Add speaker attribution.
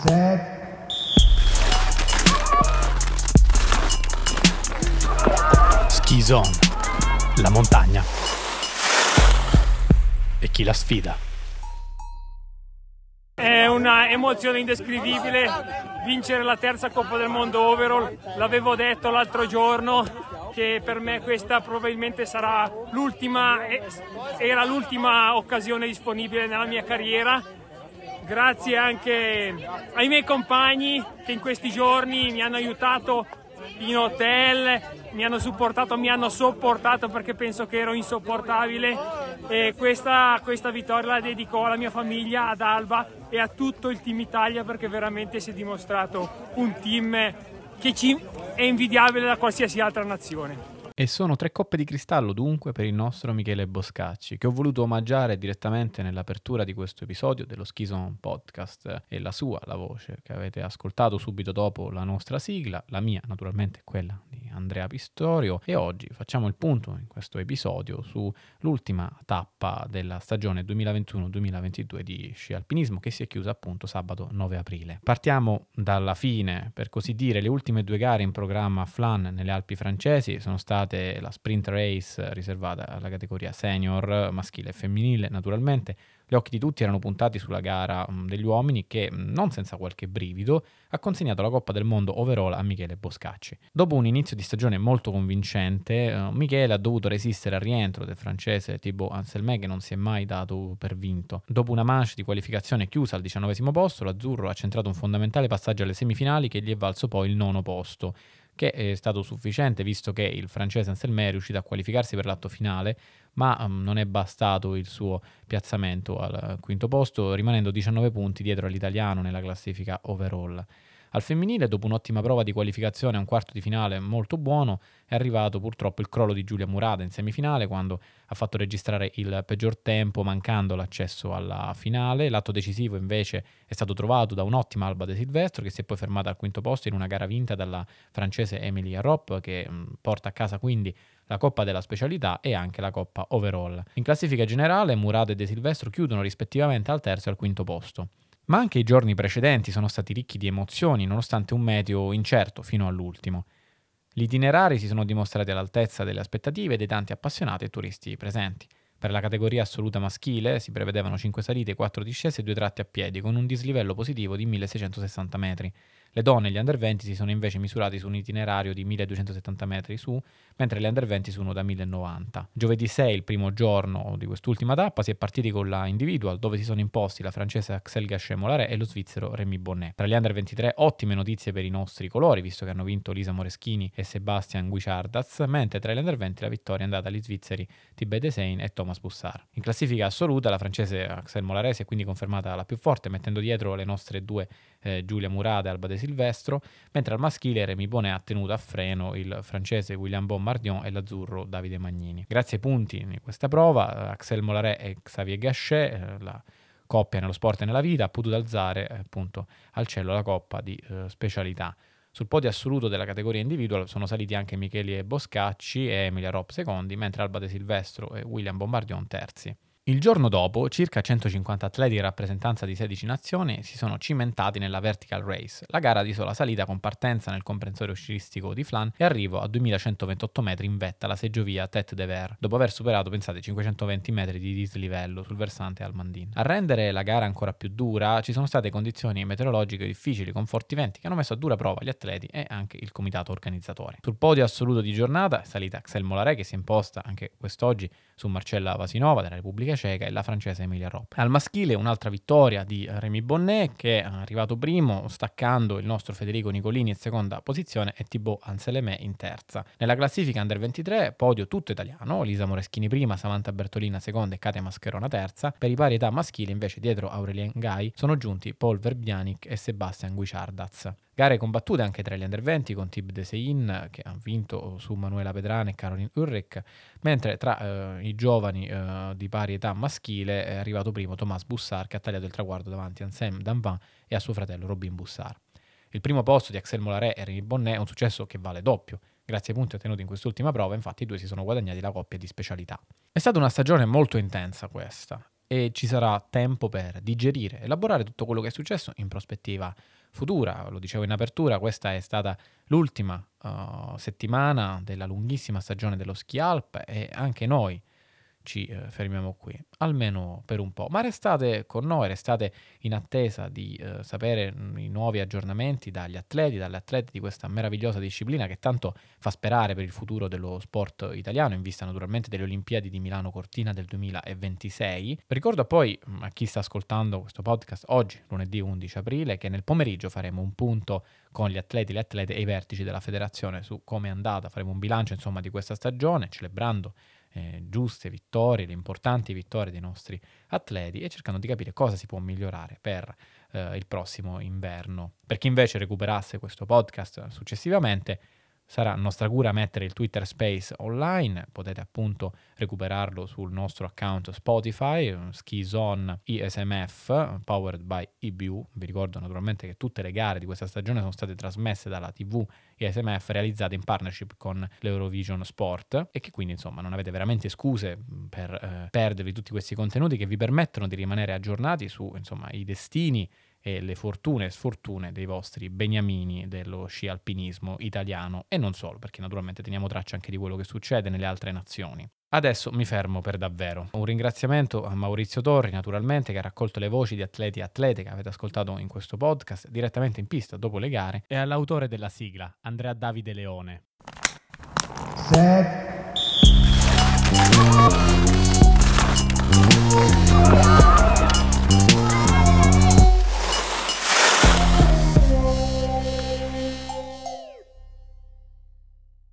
Speaker 1: set.
Speaker 2: Ski Zone, la montagna e chi la sfida.
Speaker 3: È una emozione indescrivibile vincere la terza Coppa del Mondo overall. L'avevo detto l'altro giorno che per me questa probabilmente sarà l'ultima, eh, era l'ultima occasione disponibile nella mia carriera. Grazie anche ai miei compagni che in questi giorni mi hanno aiutato in hotel, mi hanno supportato, mi hanno sopportato perché penso che ero insopportabile e questa, questa vittoria la dedico alla mia famiglia, ad Alba e a tutto il team Italia perché veramente si è dimostrato un team che ci è invidiabile da qualsiasi altra nazione.
Speaker 4: E sono tre coppe di cristallo dunque per il nostro Michele Boscacci, che ho voluto omaggiare direttamente nell'apertura di questo episodio dello Schison Podcast. E la sua, la voce, che avete ascoltato subito dopo la nostra sigla, la mia naturalmente quella di Andrea Pistorio e oggi facciamo il punto in questo episodio sull'ultima tappa della stagione 2021-2022 di sci alpinismo che si è chiusa appunto sabato 9 aprile. Partiamo dalla fine, per così dire, le ultime due gare in programma Flan nelle Alpi francesi sono state la sprint race riservata alla categoria senior, maschile e femminile naturalmente. Gli occhi di tutti erano puntati sulla gara mh, degli uomini che, mh, non senza qualche brivido, ha consegnato la Coppa del Mondo overall a Michele Boscacci. Dopo un inizio di stagione molto convincente, eh, Michele ha dovuto resistere al rientro del francese Thibaut Anselme che non si è mai dato per vinto. Dopo una manche di qualificazione chiusa al diciannovesimo posto, l'azzurro ha centrato un fondamentale passaggio alle semifinali che gli è valso poi il nono posto che è stato sufficiente visto che il francese Anselme è riuscito a qualificarsi per l'atto finale, ma um, non è bastato il suo piazzamento al quinto posto, rimanendo 19 punti dietro all'italiano nella classifica overall. Al femminile, dopo un'ottima prova di qualificazione a un quarto di finale molto buono, è arrivato purtroppo il crollo di Giulia Murata in semifinale quando ha fatto registrare il peggior tempo mancando l'accesso alla finale. L'atto decisivo invece è stato trovato da un'ottima Alba De Silvestro che si è poi fermata al quinto posto in una gara vinta dalla francese Emily Arop che mh, porta a casa quindi la Coppa della Specialità e anche la Coppa Overall. In classifica generale Murata e De Silvestro chiudono rispettivamente al terzo e al quinto posto. Ma anche i giorni precedenti sono stati ricchi di emozioni, nonostante un meteo incerto fino all'ultimo. Gli itinerari si sono dimostrati all'altezza delle aspettative dei tanti appassionati e turisti presenti. Per la categoria assoluta maschile si prevedevano 5 salite, 4 discese e 2 tratti a piedi, con un dislivello positivo di 1660 metri. Le donne e gli under 20 si sono invece misurati su un itinerario di 1270 metri su, mentre le under 20 sono da 1090. Giovedì 6, il primo giorno di quest'ultima tappa, si è partiti con la individual, dove si sono imposti la francese Axel Gachet-Molare e lo svizzero Rémi Bonnet. Tra gli under 23, ottime notizie per i nostri colori, visto che hanno vinto Lisa Moreschini e Sebastian Guicciardaz, mentre tra gli under 20 la vittoria è andata agli svizzeri Tibet Desain e Thomas Bussard. In classifica assoluta, la francese Axel Molare si è quindi confermata la più forte, mettendo dietro le nostre due eh, Giulia Murata e Alba De Silvestro, mentre al maschile Remy Bonnet ha tenuto a freno il francese William Bombardion e l'azzurro Davide Magnini. Grazie ai punti in questa prova, Axel Molaré e Xavier Gachet, eh, la coppia nello sport e nella vita, ha potuto alzare eh, appunto al cielo la coppa di eh, specialità. Sul podio assoluto della categoria individual sono saliti anche Michele Boscacci e Emilia Ropp secondi, mentre Alba De Silvestro e William Bombardion terzi. Il giorno dopo, circa 150 atleti in rappresentanza di 16 nazioni si sono cimentati nella Vertical Race, la gara di sola salita con partenza nel comprensorio sciistico di Flan e arrivo a 2128 metri in vetta alla seggiovia Tête de Ver, dopo aver superato, pensate, 520 metri di dislivello sul versante Almandin. A rendere la gara ancora più dura ci sono state condizioni meteorologiche difficili con forti venti che hanno messo a dura prova gli atleti e anche il comitato organizzatore. Sul podio assoluto di giornata è salita Axel Molaré che si è imposta anche quest'oggi su Marcella Vasinova della Repubblica Ceca e la francese Emilia Ropp. Al maschile un'altra vittoria di Remy Bonnet che è arrivato primo staccando il nostro Federico Nicolini in seconda posizione e Thibaut Anselme in terza. Nella classifica Under 23 podio tutto italiano, Lisa Moreschini prima, Samantha Bertolina seconda e Katia Mascherona terza. Per i pari età maschili invece dietro Aurelien Gai sono giunti Paul Verbianic e Sebastian Guicciardaz. Gare combattute anche tra gli under 20 con Tib De Sein che ha vinto su Manuela Pedrana e Caroline Ulrich, mentre tra eh, i giovani eh, di pari età maschile è arrivato primo Thomas Bussard che ha tagliato il traguardo davanti a Ansem Danvan e a suo fratello Robin Bussard. Il primo posto di Axel Molaré e Rémi Bonnet è un successo che vale doppio. Grazie ai punti ottenuti in quest'ultima prova, infatti i due si sono guadagnati la coppia di specialità. È stata una stagione molto intensa questa e ci sarà tempo per digerire, elaborare tutto quello che è successo in prospettiva futura. Lo dicevo in apertura, questa è stata l'ultima uh, settimana della lunghissima stagione dello ski alp e anche noi ci eh, fermiamo qui, almeno per un po'. Ma restate con noi, restate in attesa di eh, sapere mm, i nuovi aggiornamenti dagli atleti, dalle atlete di questa meravigliosa disciplina che tanto fa sperare per il futuro dello sport italiano, in vista naturalmente delle Olimpiadi di Milano Cortina del 2026. Ricordo poi mm, a chi sta ascoltando questo podcast oggi, lunedì 11 aprile, che nel pomeriggio faremo un punto con gli atleti, le atlete e i vertici della federazione su come è andata, faremo un bilancio insomma di questa stagione, celebrando eh, giuste vittorie, le importanti vittorie dei nostri atleti e cercando di capire cosa si può migliorare per eh, il prossimo inverno. Per chi invece recuperasse questo podcast successivamente, Sarà nostra cura mettere il Twitter Space online, potete appunto recuperarlo sul nostro account Spotify, Skizone ISMF, powered by EBU. Vi ricordo naturalmente che tutte le gare di questa stagione sono state trasmesse dalla TV ISMF realizzate in partnership con l'Eurovision Sport e che quindi insomma non avete veramente scuse per eh, perdervi tutti questi contenuti che vi permettono di rimanere aggiornati su insomma i destini e le fortune e sfortune dei vostri beniamini dello sci alpinismo italiano e non solo, perché naturalmente teniamo traccia anche di quello che succede nelle altre nazioni. Adesso mi fermo per davvero. Un ringraziamento a Maurizio Torri, naturalmente, che ha raccolto le voci di atleti e atlete che avete ascoltato in questo podcast direttamente in pista dopo le gare, e all'autore della sigla, Andrea Davide Leone. Set.